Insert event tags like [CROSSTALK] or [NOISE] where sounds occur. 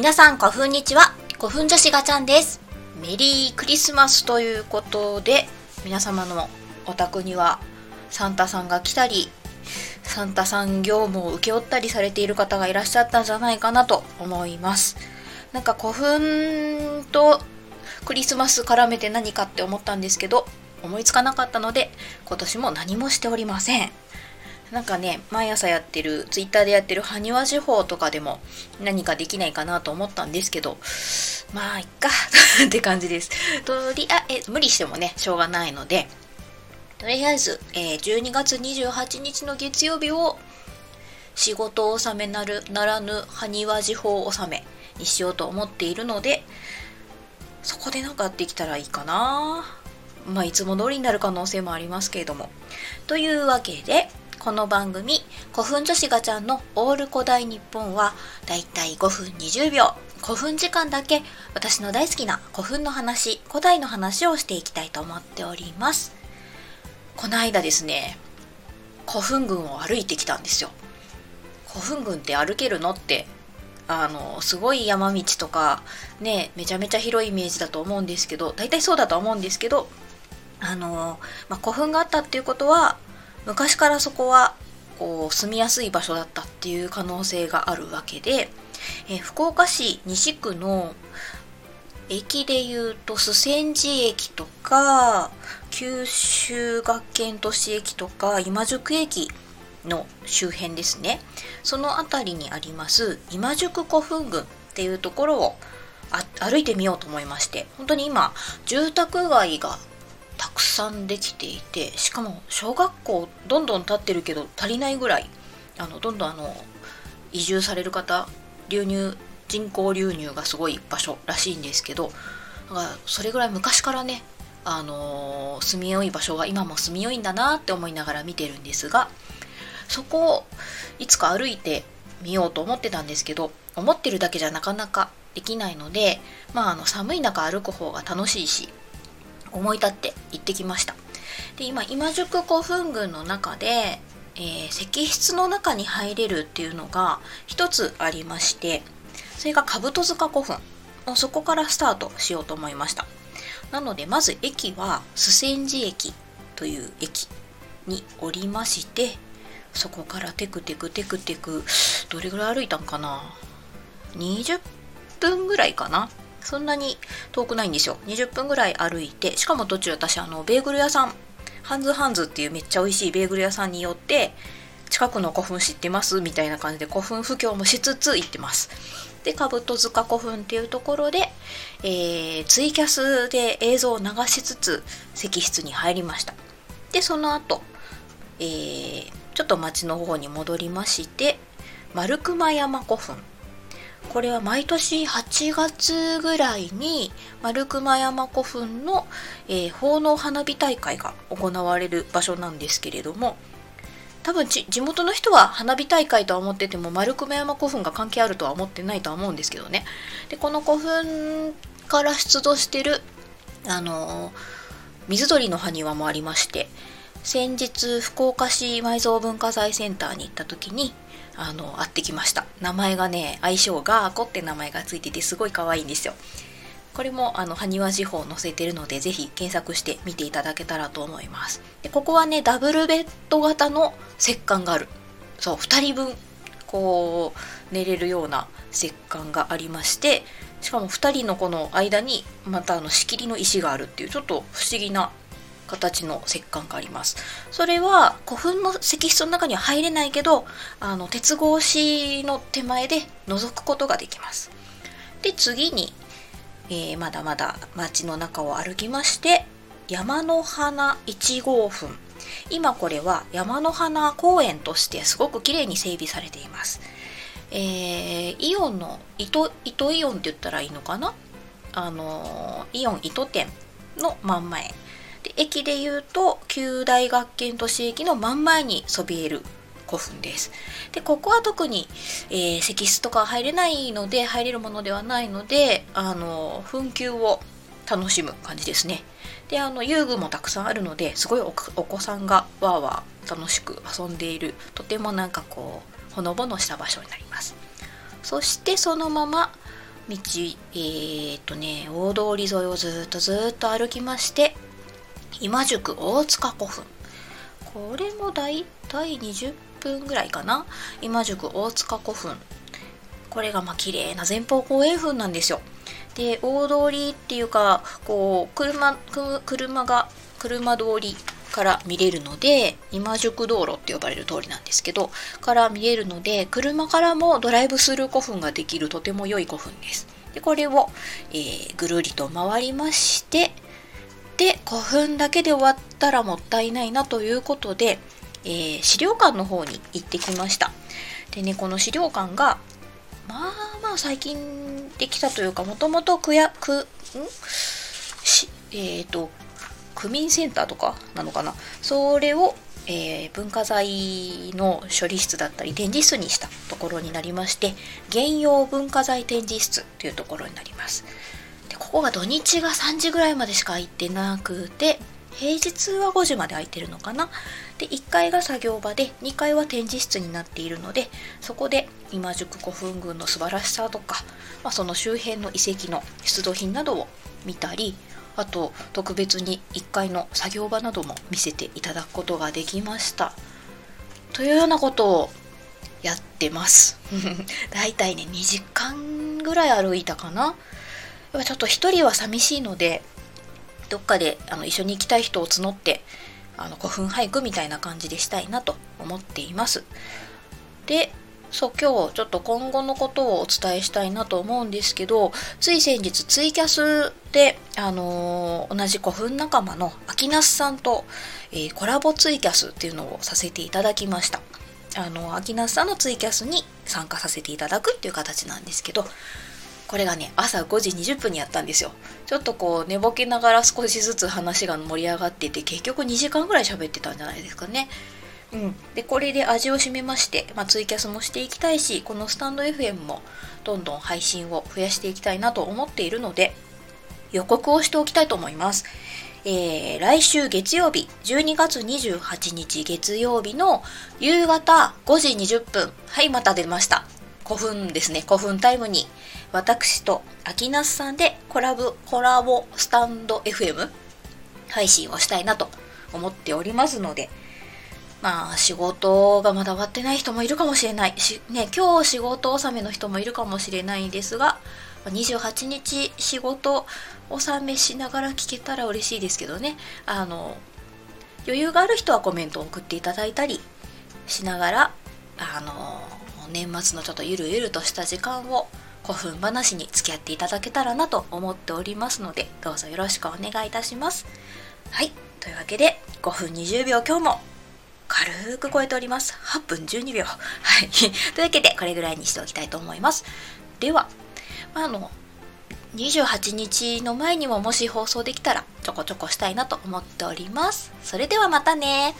皆さん、こんにちは。古墳女子ガチャンです。メリークリスマスということで、皆様のお宅にはサンタさんが来たり、サンタさん業務を請け負ったりされている方がいらっしゃったんじゃないかなと思います。なんか古墳とクリスマス絡めて何かって思ったんですけど、思いつかなかったので、今年も何もしておりません。なんかね、毎朝やってる、ツイッターでやってる埴輪時報とかでも何かできないかなと思ったんですけど、まあ、いっか [LAUGHS] って感じです。とりあえず、無理してもね、しょうがないので、とりあえず、えー12月28日の月曜日を仕事納めなるならぬ埴輪時報納めにしようと思っているので、そこでなんかやってきたらいいかな。まあ、いつも通りになる可能性もありますけれども。というわけで、この番組、古墳女子ガチャンのオール古代日本は、だいたい5分20秒、古墳時間だけ、私の大好きな古墳の話、古代の話をしていきたいと思っております。この間ですね、古墳群を歩いてきたんですよ。古墳群って歩けるのって、あの、すごい山道とか、ね、めちゃめちゃ広いイメージだと思うんですけど、大体そうだと思うんですけど、あの、まあ、古墳があったっていうことは、昔からそこはこう住みやすい場所だったっていう可能性があるわけで、えー福岡市西区の駅でいうと須千寺駅とか九州学研都市駅とか今宿駅の周辺ですね。その辺りにあります今宿古墳群っていうところを歩いてみようと思いまして本当に今住宅街がたくさんできていてしかも小学校どんどん建ってるけど足りないぐらいあのどんどんあの移住される方流入人口流入がすごい場所らしいんですけどだからそれぐらい昔からねあのー住みよい場所が今も住みよいんだなって思いながら見てるんですがそこをいつか歩いてみようと思ってたんですけど思ってるだけじゃなかなかできないのでまああの寒い中歩く方が楽しいし思い立って行ってきました。で今今宿古墳群の中で、えー石室の中に入れるっていうのが一つありましてそれが兜塚古墳。もうそこからスタートしようと思いました。なのでまず駅は須千寺駅という駅に降りましてそこからテクテクテクテクどれぐらい歩いたんかな？20分ぐらいかな？そんなに遠くないんですよ。20分ぐらい歩いてしかも途中私あのベーグル屋さんハンズハンズっていうめっちゃ美味しいベーグル屋さんによって近くの古墳知ってますみたいな感じで古墳布教もしつつ行ってます。で兜塚古墳っていうところで、えーツイキャスで映像を流しつつ石室に入りました。でその後、えーちょっと町の方に戻りまして丸熊山古墳。これは毎年8月ぐらいに丸熊山古墳の、えー奉納花火大会が行われる場所なんですけれども多分地元の人は花火大会とは思ってても丸熊山古墳が関係あるとは思ってないとは思うんですけどね。でこの古墳から出土してるあのー水鳥の埴輪もありまして先日福岡市埋蔵文化財センターに行った時にあの会ってきました。名前がね愛称がーこって名前がついててすごい可愛いんですよ。これもあの埴輪時報載せてるのでぜひ検索して見ていただけたらと思います。でここはねダブルベッド型の石棺がある。そう2人分こう寝れるような石棺がありましてしかも2人のこの間にまたあの仕切りの石があるっていうちょっと不思議な形の石棺があります。それは古墳の石室の中には入れないけどあの鉄格子の手前で覗くことができます。で次に、えーまだまだ街の中を歩きまして山の花1号墳。今これは山の花公園としてすごく綺麗に整備されています。えーイオンの糸糸イオンって言ったらいいのかな？あのーイオン糸店の真ん前。で駅でいうと九大学研都市駅の真ん前にそびえる古墳です。でここは特に、えー石室とか入れないので入れるものではないのであの墳丘を楽しむ感じですね。であの遊具もたくさんあるのですごいおお子さんがわーわー楽しく遊んでいるとてもなんかこうほのぼのした場所になります。そしてそのまま道えー、っとね大通り沿いをずっとずっと歩きまして今宿大塚古墳。これもだいたい20分ぐらいかな。今宿大塚古墳。これがまあ綺麗な前方後円墳なんですよ。で大通りっていうかこう車車が車通りから見れるので今宿道路って呼ばれる通りなんですけどから見れるので車からもドライブスルー古墳ができるとても良い古墳です。でこれを、えー、ぐるりと回りましてで古墳だけで終わったらもったいないなということで、えー、資料館の方に行ってきました。でねこの資料館がまあまあ最近できたというかもともと区や区ん？しえっ、ー、と区民センターとかなのかな？それを、えー、文化財の処理室だったり展示室にしたところになりまして現用文化財展示室というところになります。ここが土日が3時ぐらいまでしか行ってなくて平日は5時まで空いてるのかな？で1階が作業場で2階は展示室になっているのでそこで今宿古墳群の素晴らしさとか、まあ、その周辺の遺跡の出土品などを見たりあと特別に1階の作業場なども見せていただくことができました。というようなことをやってます。だいたいね2時間ぐらい歩いたかな？ちょっと1人は寂しいのでどっかであの一緒に行きたい人を募ってあの古墳俳句みたいな感じでしたいなと思っています。でそう今日ちょっと今後のことをお伝えしたいなと思うんですけどつい先日ツイキャスで、あのー、同じ古墳仲間の秋那須さんと、えー、コラボツイキャスっていうのをさせていただきました。あの秋那須さんのツイキャスに参加させていただくっていう形なんですけどこれがね朝5時20分にやったんですよ。ちょっとこう寝ぼけながら少しずつ話が盛り上がってて結局2時間ぐらい喋ってたんじゃないですかね。うん、でこれで味を占めまして、まあ、ツイキャスもしていきたいしこのスタンド FM もどんどん配信を増やしていきたいなと思っているので予告をしておきたいと思います。えー、来週月曜日12月28日月曜日の夕方5時20分。はいまた出ました。古墳ですね。古墳タイムに私と秋那須さんでコラボコラボスタンド FM 配信をしたいなと思っておりますのでまあ仕事がまだ終わってない人もいるかもしれない。し、ね、今日仕事納めの人もいるかもしれないんですが28日仕事納めしながら聞けたら嬉しいですけどね。あの余裕がある人はコメントを送っていただいたりしながらあの年末のちょっとゆるゆるとした時間を古墳話に付き合っていただけたらなと思っておりますのでどうぞよろしくお願いいたしますはいというわけで5分20秒今日も軽く超えております。8分12秒。はい。[LAUGHS] というわけで、これぐらいにしておきたいと思います。では、あの、28日の前にももし放送できたら、ちょこちょこしたいなと思っております。それではまたね